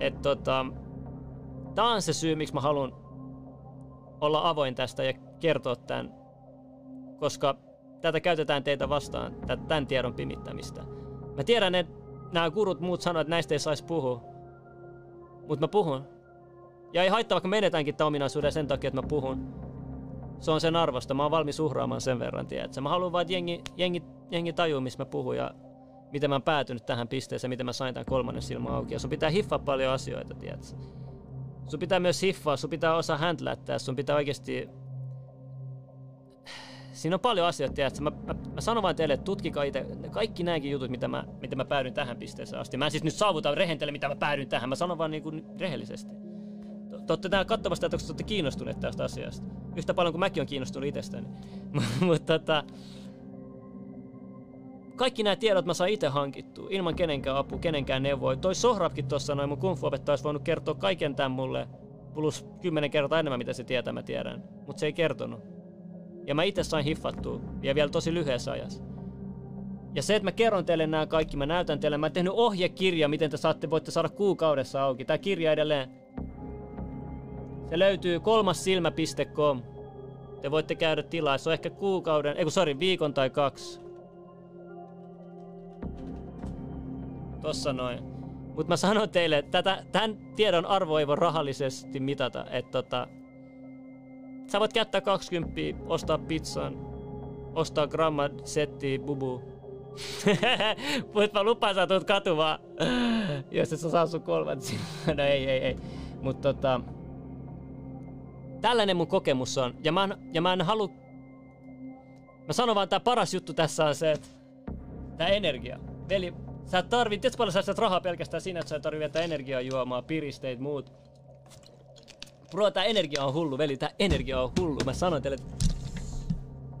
Et tota, tää on se syy, miksi mä haluan olla avoin tästä ja kertoa tämän, koska tätä käytetään teitä vastaan, tämän tiedon pimittämistä. Mä tiedän, että nämä kurut muut sanoo, että näistä ei saisi puhua, mutta mä puhun. Ja ei haittaa, vaikka menetäänkin tämän ominaisuuden sen takia, että mä puhun. Se on sen arvosta. Mä oon valmis uhraamaan sen verran, tiedätkö? Mä haluan vaan, että jengi, jengi, jengi tajuu, missä mä puhun ja miten mä oon päätynyt tähän pisteeseen, miten mä sain tämän kolmannen silmän auki. Ja sun pitää hiffaa paljon asioita, tiedätkö? Sun pitää myös hiffaa, sun pitää osaa händlättää, sun pitää oikeasti... Siinä on paljon asioita, tiedätkö? Mä, mä, mä sanon vaan teille, että tutkikaa itse kaikki näinkin jutut, mitä mä, mitä mä päädyin tähän pisteeseen asti. Mä en siis nyt saavuta rehentele, mitä mä päädyin tähän. Mä sanon vaan niin kuin rehellisesti. Te olette täällä katsomassa, että olette kiinnostuneet tästä asiasta. Yhtä paljon kuin mäkin on kiinnostunut itsestäni. *laughs* Mutta tota, kaikki nämä tiedot mä saan itse hankittua, ilman kenenkään apua, kenenkään neuvoa. Toi Sohrabkin tuossa noin mun kung fu olisi voinut kertoa kaiken tämän mulle, plus kymmenen kertaa enemmän mitä se tietää mä tiedän. Mutta se ei kertonut. Ja mä itse sain hiffattua, ja vielä tosi lyhyessä ajassa. Ja se, että mä kerron teille nämä kaikki, mä näytän teille, mä oon tehnyt ohjekirja, miten te saatte, voitte saada kuukaudessa auki. Tää kirja edelleen, Se löytyy kolmassilmä.com. Te voitte käydä tilaa. Se on ehkä kuukauden, ei kun sorry, viikon tai kaksi. Tossa noin. Mutta mä sanon teille, että tämän tiedon arvo ei voi rahallisesti mitata. Että tota, sä voit käyttää 20, ostaa pizzan, ostaa gramma setti bubu. *laughs* Mutta mä lupaan, sä tulet katumaan, jos et sä saa sun kolmat No ei, ei, ei. Mutta tota, tällainen mun kokemus on. Ja mä en, ja mä en halu... Mä sanon vaan, että paras juttu tässä on se, että tää energia. Veli, sä tarvit, tiedätkö paljon sä rahaa pelkästään siinä, että sä tarvit energiaa juomaan, piristeet, muut. Bro, tää energia on hullu, veli, tää energia on hullu. Mä sanon teille,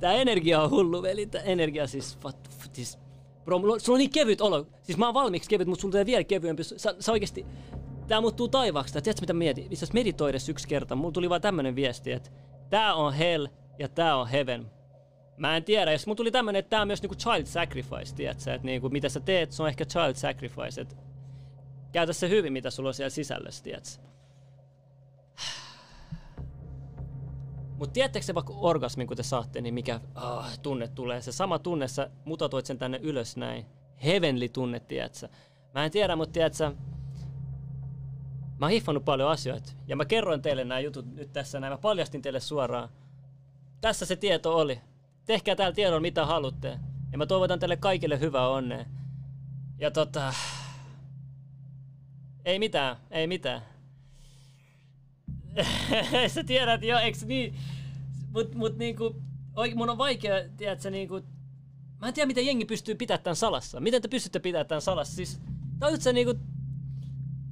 tää energia on hullu, veli, tää energia siis, what, siis Bro, mulla, sulla on niin kevyt olo. Siis mä oon valmiiksi kevyt, mutta sulla tulee vielä kevyempi. Sä, sä oikeesti, tää muuttuu taivaaksi. Tiedätkö mitä mietin? Itse asiassa meditoidessa yksi kerta, mulla tuli vaan tämmönen viesti, että tää on hell ja tää on heaven. Mä en tiedä, jos mulla tuli tämmönen, että tää on myös niinku child sacrifice, tiedätkö? Että niinku, mitä sä teet, se on ehkä child sacrifice. Että käytä se hyvin, mitä sulla on siellä sisällössä, tiedätkö? Mutta tiedättekö se vaikka orgasmin, kun te saatte, niin mikä oh, tunne tulee? Se sama tunne, sä mutatoit sen tänne ylös näin. Heavenly tunne, tiedätkö? Mä en tiedä, mutta tiedätkö, Mä oon hiffannut paljon asioita. Ja mä kerroin teille nämä jutut nyt tässä näin. Mä paljastin teille suoraan. Tässä se tieto oli. Tehkää täällä tiedolla mitä haluatte. Ja mä toivotan teille kaikille hyvää onnea. Ja tota... Ei mitään, ei mitään. *laughs* Sä tiedät jo, eiks niin? Mut, mut niinku, oikein mun on vaikea, tiedätkö, niinku... Mä en tiedä, miten jengi pystyy pitämään tämän salassa. Miten te pystytte pitämään tämän salassa? Siis, on se niinku...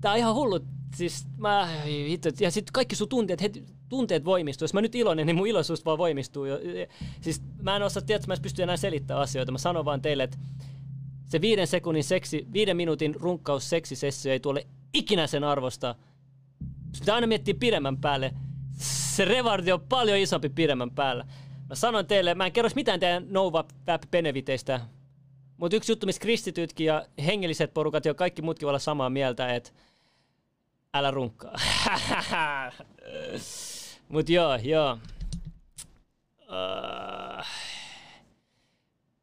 Tää on ihan hullu siis mä, hitto, ja sitten kaikki sun tunteet, heti, tunteet voimistuu. Jos mä nyt iloinen, niin mun iloisuus vaan voimistuu. Jo. Siis mä en osaa, tiedä, mä en pysty enää selittämään asioita. Mä sanon vaan teille, että se viiden sekunnin seksi, viiden minuutin runkkaus seksisessio ei tuolle ikinä sen arvosta. Sitä aina miettiä pidemmän päälle. Se revardi on paljon isompi pidemmän päällä. Mä sanon teille, mä en kerro mitään teidän Nova Vap Beneviteistä. Mutta yksi juttu, missä kristitytkin ja hengelliset porukat ja kaikki muutkin olla samaa mieltä, että Älä runkkaa. *laughs* Mut joo, joo. Uh,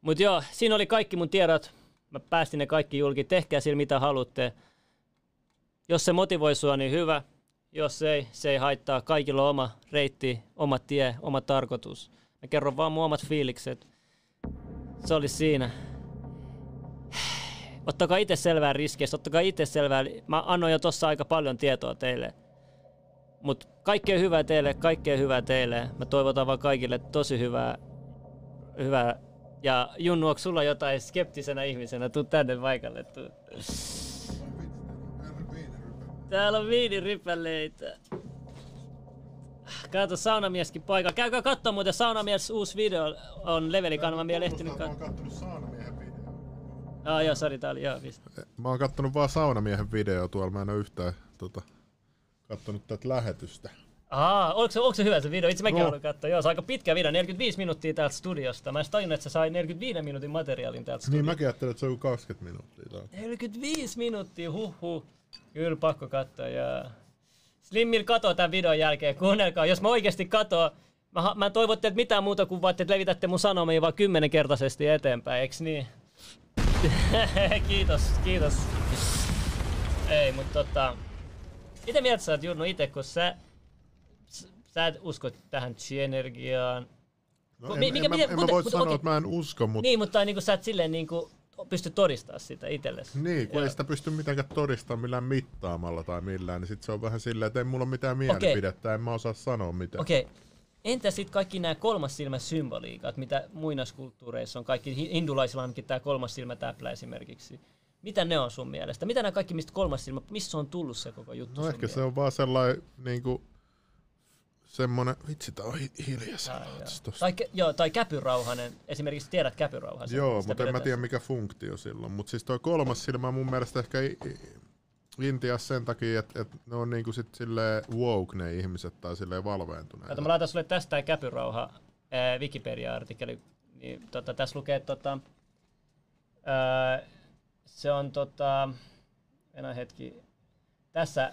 mut joo, siinä oli kaikki mun tiedot. Mä päästin ne kaikki julki. Tehkää sillä mitä haluatte. Jos se motivoi sua, niin hyvä. Jos ei, se ei haittaa. Kaikilla on oma reitti, oma tie, oma tarkoitus. Mä kerron vaan mun omat fiilikset. Se oli siinä ottakaa itse selvää riskeistä, ottakaa itse selvää. Mä annoin jo tossa aika paljon tietoa teille. Mutta kaikkea hyvää teille, kaikkea hyvää teille. Mä toivotan vaan kaikille tosi hyvää, hyvää. Ja Junnu, onko sulla jotain skeptisenä ihmisenä? Tuu tänne paikalle. Tuu. Täällä on viinirippäleitä. Kato saunamieskin paikalla. Käykää katsomaan muuten saunamies uusi video on levelikanava vielä ehtinyt katsomaan. Ah, joo, sori, tää oli, joo, visst. Mä oon kattonut vaan saunamiehen video tuolla, mä en oo yhtään tota, kattonut tätä lähetystä. Aa, onko se, onko se hyvä se video? Itse mäkin no. haluan katsoa. Joo, se on aika pitkä video, 45 minuuttia täältä studiosta. Mä en tajunnut, että se sai 45 minuutin materiaalin täältä studiosta. Niin, mäkin ajattelin, että se on 20 minuuttia. Täältä. 45 minuuttia, huh. Kyllä pakko katsoa, ja... Slimmil katoo tämän videon jälkeen, kuunnelkaa. Jos mä oikeasti katoo, mä, mä toivon, että mitään muuta kuin vaan, että levitätte mun sanomia vaan kymmenenkertaisesti eteenpäin, eks niin? *laughs* kiitos, kiitos. Ei, mutta tota... Mitä mieltä sä oot Jurno itse, kun sä, sä et usko tähän chi-energiaan? No, en, mikä, en, mikä, en, en mä voi sanoa, okay. että mä en usko, mutta... Niin, mutta niin kuin sä et silleen niin kuin pysty todistamaan sitä itsellesi. Niin, kun ja. ei sitä pysty mitenkään todistamaan millään mittaamalla tai millään, niin sit se on vähän silleen, että ei mulla ole mitään mielipidettä, okay. en mä osaa sanoa mitään. Okei, okay. Entä sitten kaikki nämä kolmas silmä symboliikat, mitä muinaiskulttuureissa on, kaikki hindulaisilla onkin tämä kolmas silmä täplä esimerkiksi. Mitä ne on sun mielestä? Mitä nämä kaikki, mistä kolmas silmä, missä on tullut se koko juttu No ehkä mielestä? se on vaan sellainen niinku, semmonen, vitsi tää on hi- tai, joo, tai käpyrauhanen, esimerkiksi tiedät käpyrauhasen. Joo, mutta en mä tiedä mikä funktio silloin. Mutta siis toi kolmas silmä mun mielestä ehkä Intiassa sen takia, että, että ne on niinku sit sille woke ne ihmiset tai sille valveentuneet. Kato, mä laitan sulle tästä käpyrauha ää, Wikipedia-artikkeli. Niin, tota, tässä lukee, tota, ää, se on tota, enää hetki, tässä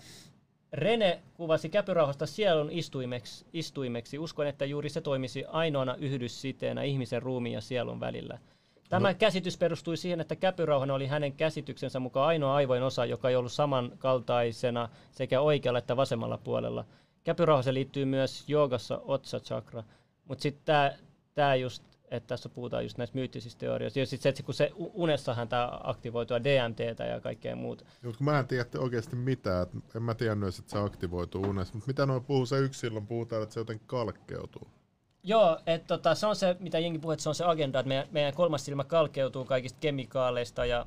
Rene kuvasi käpyrauhasta sielun istuimeksi, istuimeksi. Uskon, että juuri se toimisi ainoana yhdyssiteenä ihmisen ruumiin ja sielun välillä. Tämä no. käsitys perustui siihen, että käpyrauhana oli hänen käsityksensä mukaan ainoa aivojen osa, joka ei ollut samankaltaisena sekä oikealla että vasemmalla puolella. Käpyrauhassa liittyy myös joogassa otsachakra, mutta sitten tämä just että tässä puhutaan just näistä myyttisistä teorioista. Ja sitten se, että kun se unessahan tämä aktivoituu DMTtä ja kaikkea muuta. Mutta mä en tiedä oikeasti mitään, että en mä tiedä että se aktivoituu unessa, mutta mitä noin puhuu se yksi silloin, puhutaan, että se jotenkin kalkkeutuu. Joo, että tota, se on se, mitä jengi puhuu, että se on se agenda, että meidän, meidän kolmas silmä kalkeutuu kaikista kemikaaleista ja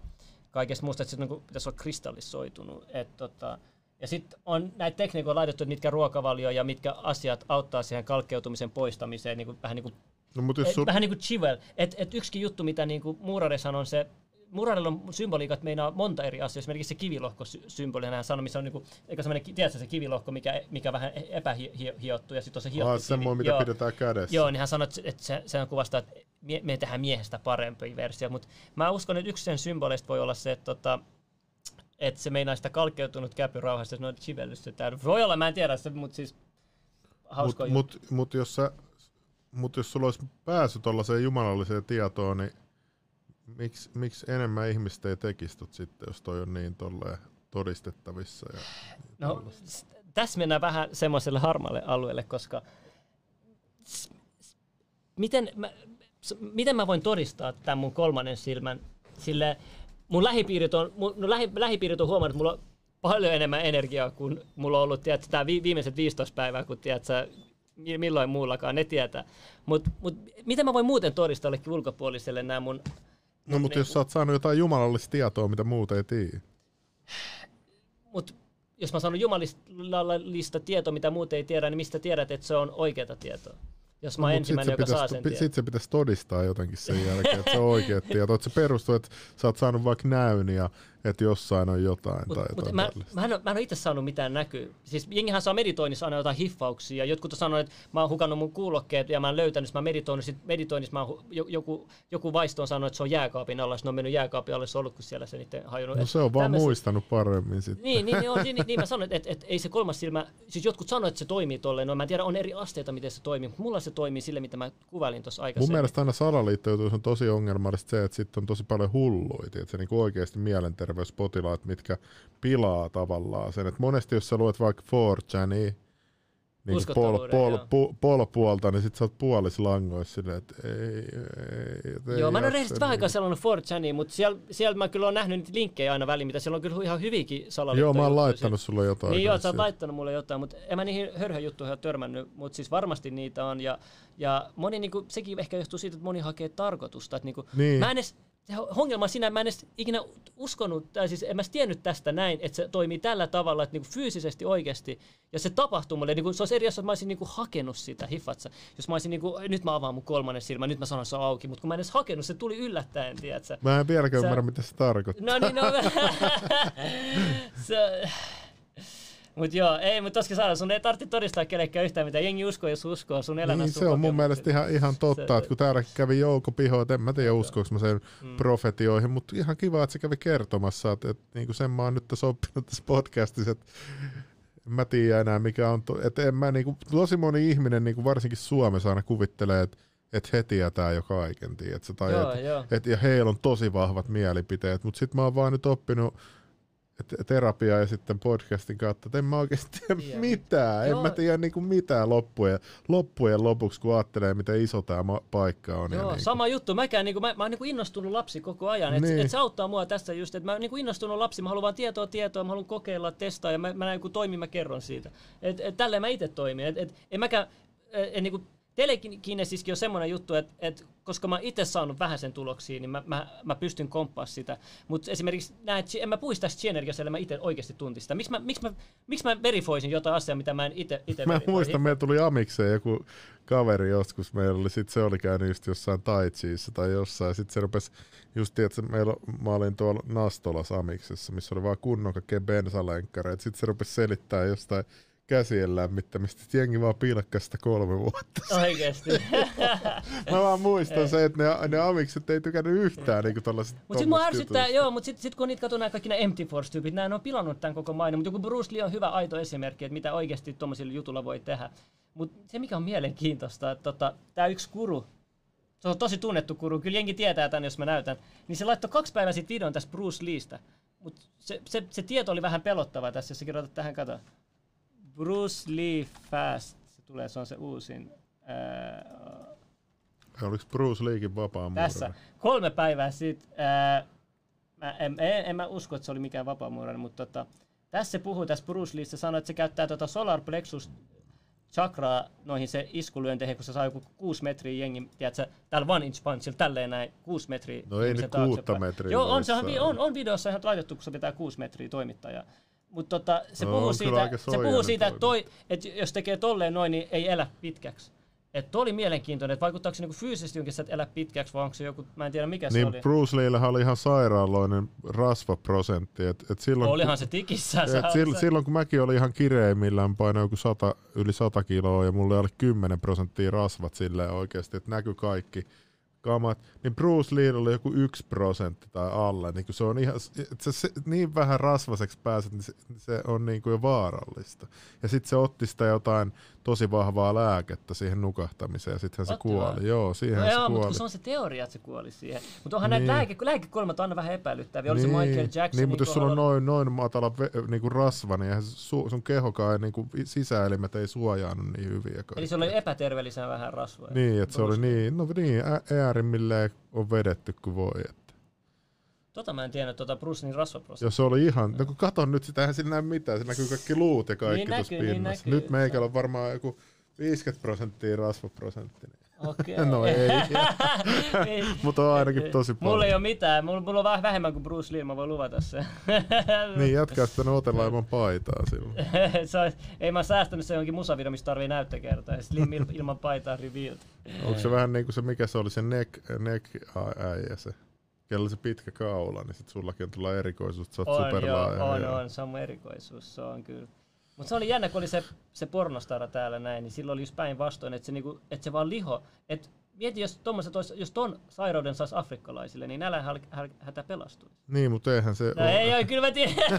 kaikesta muusta, että se niin pitäisi olla kristallisoitunut. Et, tota, ja sitten on näitä tekniikoita laitettu, että mitkä ruokavalio ja mitkä asiat auttaa siihen kalkkeutumisen poistamiseen, niin kuin, vähän niin kuin No, mutta jos sul... Vähän niin kuin Chivel. Et, et yksikin juttu, mitä niin kuin Murare on se, Murarilla on symboliikat meinaa monta eri asiaa. Esimerkiksi se kivilohko-symboli, hän sanoi, missä on niin kuin, eikä semmoinen, tiedätkö se kivilohko, mikä, mikä vähän epähiottu, ja sitten on se hiottu ah, semmoinen, mitä joo, pidetään kädessä. Joo, niin hän sanoi, että se, se on kuvasta, että me tehdään miehestä parempi versio. Mutta mä uskon, että yksi sen symboleista voi olla se, että tota, että se meinaa sitä kalkkeutunut käpyrauhasta, että no chivellystetään. Voi olla, mä en tiedä, mutta siis hauska Mutta mut, mut jos sä mutta jos sulla olisi pääsy tuollaiseen jumalalliseen tietoon, niin miksi, miksi enemmän ihmistä ei tekisi sitten, jos toi on niin tolleen todistettavissa? Ja, no, tässä mennään vähän semmoiselle harmaalle alueelle, koska miten mä, miten mä voin todistaa tämän mun kolmannen silmän? Sille mun lähipiirit on, mun, no lähi, lähipiirit on huomannut, että mulla on paljon enemmän energiaa kuin mulla on ollut tiedätkö, tämä viimeiset 15 päivää, kun tiedätkö, milloin muullakaan, ne tietää. Mutta mut, mitä mä voin muuten todistaa jollekin ulkopuoliselle nämä mun... No mutta jos sä oot saanut jotain jumalallista tietoa, mitä muuta ei tiedä. Mutta jos mä sanon jumalallista tietoa, mitä muut ei tiedä, niin mistä tiedät, että se on oikeaa tietoa? Jos mä no, ensimmäinen, joka saa sen Sitten se pitäisi todistaa jotenkin sen jälkeen, että se on oikea *laughs* tieto. Että se perustuu, että sä oot saanut vaikka näyn ja että jossain on jotain mut, tai mut jotain mä, mä, en mä en ole itse saanut mitään näkyä. Siis jengihän saa meditoinnissa aina jotain hiffauksia. Jotkut on sanonut, että mä oon hukannut mun kuulokkeet ja mä oon löytänyt, mä meditoinut, sit meditoinnissa mä oon, joku, joku vaisto on sanonut, että se on jääkaapin alla, ne on mennyt jääkaapin alle, se on ollut, kun siellä se niiden hajunut. No se on vaan tämmöset... muistanut paremmin sitten. Niin, niin, niin, niin, niin, niin mä sanon, että, että, ei se kolmas silmä, siis jotkut sanoivat, että se toimii tolleen, no mä en tiedä, on eri asteita, miten se toimii, mutta mulla se toimii sille, mitä mä kuvailin tuossa aikaisemmin. Mun mielestä aina salaliittojutus on tosi ongelmallista se, että sitten on tosi paljon hulluja, että se niin oikeasti mielenterveyspotilaat, mitkä pilaa tavallaan sen. Et monesti jos sä luet vaikka 4 niin pol, pol, pol, pol, puolta, niin sit sä oot puolislangoissa silleen, että ei, ei, ei Joo, mä en ole rehellisesti vähän aikaa sellainen 4 mutta siellä, siellä mä kyllä oon nähnyt niitä linkkejä aina väliin, mitä siellä on kyllä ihan hyvinkin salaliittoja. Joo, mä oon laittanut sulle jotain. Niin joo, sä oot laittanut mulle jotain, mutta en mä niihin hörhöjuttuihin ole törmännyt, mutta siis varmasti niitä on. Ja, ja moni, niin kuin, sekin ehkä johtuu siitä, että moni hakee tarkoitusta. Että niin kuin, niin. Mä en edes, se ongelma siinä, mä en edes ikinä uskonut, tai siis en mä tiennyt tästä näin, että se toimii tällä tavalla, että niinku fyysisesti oikeasti, ja se tapahtuu mulle, niinku, se olisi eri asia, että mä olisin niinku hakenut sitä, hiffatsa. Jos mä olisin, niinku, nyt mä avaan mun kolmannen silmän, nyt mä sanon, se on auki, mutta kun mä en edes hakenut, se tuli yllättäen, tiedätkö? Mä en vieläkään ymmärrä, mitä se tarkoittaa. No niin, no, *laughs* *laughs* se, Mut joo, ei, mutta tosiaan saada, sun ei tarvitse todistaa kenellekään yhtään mitä jengi uskoo, jos uskoo sun elämässä. Niin, se on mun mielestä ihan, ihan totta, se, että kun täällä kävi Jouko Piho, että en mä tiedä uskoinko mä sen mm. profetioihin, mutta ihan kiva, että se kävi kertomassa, että, että niin kuin sen mä oon nyt tässä oppinut tässä podcastissa, että en mä tiedä enää mikä on, to, että en mä niinku, tosi moni ihminen niinku varsinkin Suomessa aina kuvittelee, että että he tietää jo kaiken, tiedätkö? Tai joo, et, joo. Et, ja heillä on tosi vahvat mielipiteet, mutta sitten mä oon vaan nyt oppinut terapiaa ja sitten podcastin kautta, että en mä oikeasti tiedä yeah. mitään. Joo. En mä tiedä niin kuin mitään loppujen, loppujen lopuksi, kun ajattelee, miten iso tämä paikka on. Joo, ja niin sama kuin. juttu. Mäkään, niin kuin, mä, mä oon niin kuin innostunut lapsi koko ajan. Niin. Et, et se auttaa mua tässä just, että mä oon niin kuin innostunut lapsi. Mä haluan vaan tietoa tietoa, mä haluan kokeilla, testaa ja mä, mä näin kun toimin, mä kerron siitä. Et, et, tälleen mä itse toimin. Et, et, en mäkään, en, niin kuin, telekinesiskin on semmoinen juttu, että, että koska mä itse saanut vähän sen tuloksia, niin mä, mä, mä pystyn komppaa sitä. Mutta esimerkiksi näet, en mä puhuisi tästä G-energiasta, mä itse oikeasti tuntin sitä. Miksi mä, miksi mä, miksi mä verifoisin jotain asiaa, mitä mä en itse Mä muistan, meillä tuli Amikseen joku kaveri joskus, meillä oli, sit se oli käynyt just jossain Taitsiissa tai jossain, sitten se rupesi, just tiedätkö, meillä, mä olin tuolla Nastolas Amiksessa, missä oli vaan kunnon kaikkea bensalenkkareita, sitten se rupesi selittää jostain käsien lämmittämistä. Jengi vaan pilkkas sitä kolme vuotta. Oikeesti. *laughs* Mä vaan muistan se, että ne, ne amikset ei tykännyt yhtään niinku tollaset Mut sit mua ärsyttää, joo, mut sit, sit kun niitä katsoo nää kaikki nämä Empty Force-tyypit, nää on pilannut tämän koko mainon, mutta joku Bruce Lee on hyvä aito esimerkki, että mitä oikeasti tuommoisilla jutulla voi tehdä. Mutta se mikä on mielenkiintoista, että tota, tää yksi kuru, se on tosi tunnettu kuru, kyllä jengi tietää tän, jos mä näytän, niin se laittoi kaksi päivää sitten videon tästä Bruce Leestä. Mutta se, se, se, tieto oli vähän pelottava tässä, jos sä kirjoitat tähän, kato. Bruce Lee Fast, se tulee, se on se uusin. Ää, Oliko Bruce Leekin vapaa tässä kolme päivää sitten. Ää, mä en, en, en, mä usko, että se oli mikään vapaamuurainen, mutta tota, tässä se puhuu, tässä Bruce Lee, se sanoi, että se käyttää tota solar plexus chakraa noihin se iskulyönteihin, kun se saa joku 6 metriä jengi, tiedätkö, tällä one inch punchilla, tälleen näin, 6 metriä. No ei nyt kuutta metriä Joo, on, se on, on, on videossa ihan laitettu, kun se pitää 6 metriä toimittajaa. Mutta tota, se, No, puhuu siitä, se puhuu siitä, että, toi, että jos tekee tolleen noin, niin ei elä pitkäksi. Että oli mielenkiintoinen, että vaikuttaako se niinku fyysisesti jonkin, että elä pitkäksi, vai onko se joku, mä en tiedä mikä se Niin oli. Bruce Leellähän oli ihan sairaaloinen rasvaprosentti. Et, et silloin, Olihan se tikissä. se- Et silloin, se- silloin kun mäkin olin ihan kireimmillään, painoin joku 100, yli 100 kiloa ja mulla oli 10 prosenttia rasvat silleen oikeasti, että näkyy kaikki kamat, niin Bruce Lee oli joku 1 prosentti tai alle. Niin se on ihan, se, se, niin vähän rasvaseksi pääset, niin se, se on niin kuin jo vaarallista. Ja sitten se otti sitä jotain tosi vahvaa lääkettä siihen nukahtamiseen ja sittenhän se kuoli. Joo, siihen no se joo, mutta kuoli. kun se on se teoria, että se kuoli siihen. Mutta onhan niin. Niin. näitä lääke, on aina vähän epäilyttäviä. Oli se Michael Jackson. Niin, mutta jos sulla on noin, noin matala ve, niinku rasva, niin eihän su, sun kehokaan, niinku sisäelimet ei suojaannut niin hyvin. ja Eli se oli epäterveellisen vähän rasvaa. Niin, että se oli niin, no niin, äärimmilleen on vedetty kuin voi. Että. Tota mä en tiennyt, tota Bruce Lee rasvaprosentti. Jos se oli ihan, no kun katon nyt, sitä eihän siinä näe mitään, se näkyy kaikki luut ja kaikki Niin tuossa näkyy, niin pinnassa. näkyy. Nyt meikällä on varmaan joku 50 prosenttia rasvaprosentti. Okei. *laughs* no ei, *laughs* Niin. mutta on ainakin tosi paljon. Mulla ei ole mitään. Mulla, mulla on vähän vähemmän kuin Bruce Lee, mä voin luvata sen. *laughs* Niin, jatkaa sitten otellaan ilman paitaa silloin. se on, ei mä oon säästänyt se jonkin musavideo, mistä tarvii näyttökertoa. Ja Slim il- ilman paitaa revealed. Onko se vähän niin kuin se, mikä se oli, se neck, neck äijä se, kello se pitkä kaula, niin sit sullakin on tulla erikoisuus, että sä oot On, joo, superlaaja. on, ja- on, se on mun erikoisuus, se on kyllä. Mutta se oli jännä, kun oli se, se pornostara täällä näin, niin silloin oli just päinvastoin, että se, niinku, että se vaan liho. Et mieti, jos, tommoset ois, jos ton sairauden saisi afrikkalaisille, niin nälän häl, häl, hätä pelastuisi. Niin, mutta eihän se No ei, ei, kyllä mä tiedän. *laughs*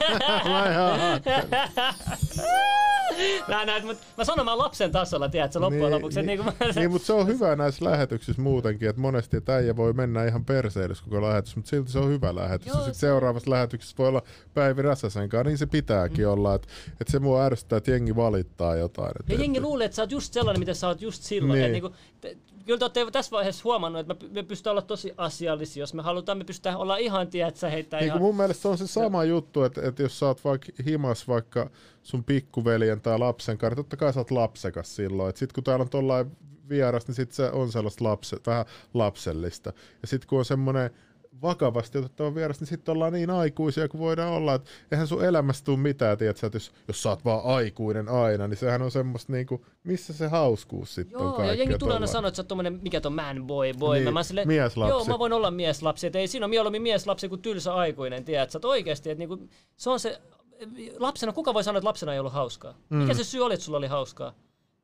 Mä, *laughs* näet, mut, mä sanon mä lapsen tasolla, tiedätkö, loppujen Niin, lopuksi. niin, niinku mä- niin, mutta se on hyvä näissä lähetyksissä muutenkin, että monesti että äijä voi mennä ihan perseilys koko lähetys, mutta silti se on hyvä lähetys. Joo, ja sitten se- seuraavassa lähetyksessä voi olla Päivi Räsäsen kanssa, niin se pitääkin mm. olla. Että et se mua ärsyttää, että jengi valittaa jotain. Et, Ja jengi luulee, että sä oot just sellainen, mitä sä oot just silloin. Niin. Niin. Niinku, te, kyllä te olette tässä vaiheessa huomannut, että me, py- me pystytään olla tosi asiallisia. Jos me halutaan, me pystytään olla ihan, tiedätkö, heittää Niin ihan... mun mielestä se on se sama juttu, että, että jos sä oot vaikka himas vaikka sun pikkuveljen tai lapsen kanssa, totta kai sä oot lapsekas silloin. Et sit kun täällä on tollain vieras, niin sit se on sellaista lapse, vähän lapsellista. Ja sit kun on semmoinen vakavasti otettava vieras, niin sitten ollaan niin aikuisia kuin voidaan olla. Et eihän sun elämästä tule mitään, tiedätkö, että jos, jos sä oot vaan aikuinen aina, niin sehän on semmoista niinku, missä se hauskuus sitten on Joo, ja kaikkea jengi tulee aina sanoa, että sä oot tommonen, mikä ton man boy boy. Niin, mä, mä sille, mieslapsi. Joo, mä voin olla mieslapsi. Et ei siinä ole mieluummin mieslapsi kuin tylsä aikuinen, tiedät sä. Et oikeesti, että niinku, se on se, lapsena, kuka voi sanoa, että lapsena ei ollut hauskaa? Mm. Mikä se syy oli, että sulla oli hauskaa?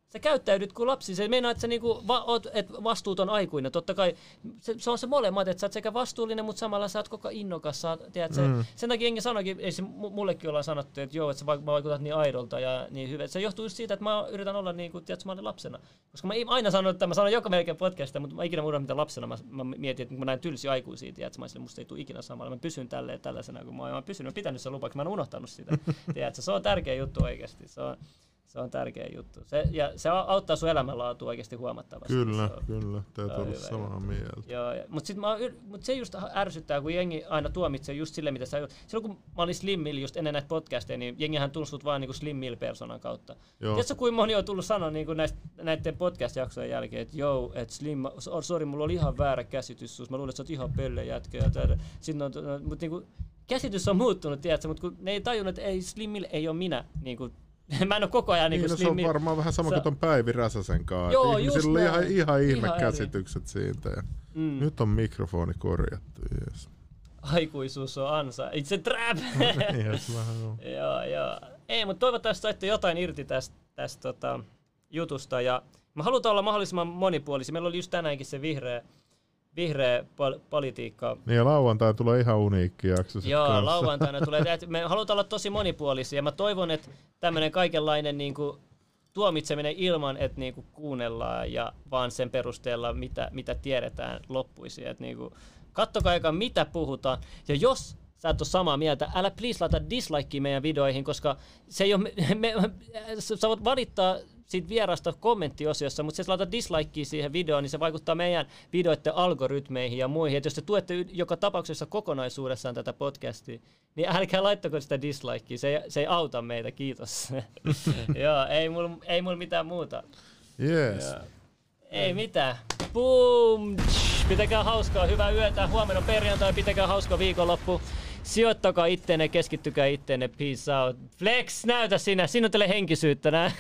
Sä käyttäydyt kuin lapsi. Se meinaa, että sä niinku va- oot et vastuuton aikuinen. Totta kai se, se on se molemmat, että sä oot sekä vastuullinen, mutta samalla sä oot koko innokas. Sä, tiedät, se, Mm. Sen takia jengi sanoikin, ei se, mu- mullekin ollaan sanottu, että joo, että sä vaik- vaikutat niin aidolta ja niin hyvä. Se johtuu just siitä, että mä yritän olla niin kuin, tiedät, mä olen lapsena. Koska mä aina sanon, että mä sanon joka melkein podcastista, mutta mä ikinä muista mitä lapsena. Mä, mä mietin, että mä näin tylsiä aikuisia, tiedät, mä sille, musta ei tule ikinä samalla. Mä pysyn tälleen tällaisena, kun mä oon, mä oon pysynyt, mä pitänyt sen lupaksi, mä en unohtanut sitä. *laughs* tiedät, se on tärkeä juttu oikeasti. Se on, se on tärkeä juttu. Se, ja se auttaa sun elämänlaatua oikeasti huomattavasti. Kyllä, on, kyllä, täytyy olla samaa mieltä. Joo, ja- mut, sit mä, mut se just ärsyttää, kun jengi aina tuomitsee just sille, mitä sä... Silloin kun mä olin Slim Mill just ennen näitä podcasteja, niin jengihän tunnustut vaan niinku Slim Mill-persoonan kautta. Joo. Tiedätkö, kuinka moni on tullut sanoa niinku näistä, näiden podcast-jaksojen jälkeen, että joo, että Slim, oh, sorry, mulla oli ihan väärä käsitys sus, mä luulen, että sä oot ihan pölle jätkä. Ja mutta niinku, käsitys on muuttunut, tiedätkö, mutta kun ne ei tajunnut, että ei Slim Mill ei ole minä. Niinku, *laughs* mä en ole koko ajan Niin, niinku no, se Slim on Mill. varmaan vähän sama Se- kuin ton Päivi Räsäsen kanssa. Joo, Ihmisillä oli ihan, ihan ihme Ihan eri. käsitykset siitä. Ja Mm. Nyt on mikrofoni korjattu, jees. Aikuisuus on ansa. It's a trap! *laughs* Yes, vähän on. *laughs* joo, joo. Ei, mutta toivottavasti saitte jotain irti tästä, tästä tota, jutusta. Ja me halutaan olla mahdollisimman monipuolisia. Meillä oli just tänäänkin se vihreä, vihreä pol- politiikka. Niin ja lauantai tulee ihan uniikki jakso Joo, kanssa. lauantaina tulee. *laughs* Et Me halutaan olla tosi monipuolisia. Mä toivon, että tämmöinen kaikenlainen niin kuin, tuomitseminen ilman, että niin kuin, kuunnellaan ja vaan sen perusteella, mitä, mitä tiedetään, loppuisi. Et, niin kuin, kattokaa eka, mitä puhutaan. Ja jos sä et ole samaa mieltä, älä please laita dislike meidän videoihin, koska se ei ole, me, *laughs* me, sä voit valittaa siitä vierasta kommenttiosiossa, mutta jos laitat dislikea siihen videoon, niin se vaikuttaa meidän videoiden algoritmeihin ja muihin. Et jos te tuette joka tapauksessa kokonaisuudessaan tätä podcastia, niin älkää laittako sitä dislikea, se ei, se ei auta meitä, kiitos. *laughs* Joo, ei mulla ei mul mitään muuta. Yes. Joo. Ei mitään. Boom! Pitäkää hauskaa, hyvää yötä. Huomenna perjantai, pitäkää hauskaa viikonloppu. Sijoittakaa itteenne, keskittykää itteenne. Peace out. Flex, näytä sinä. Sinun teille henkisyyttä. *laughs*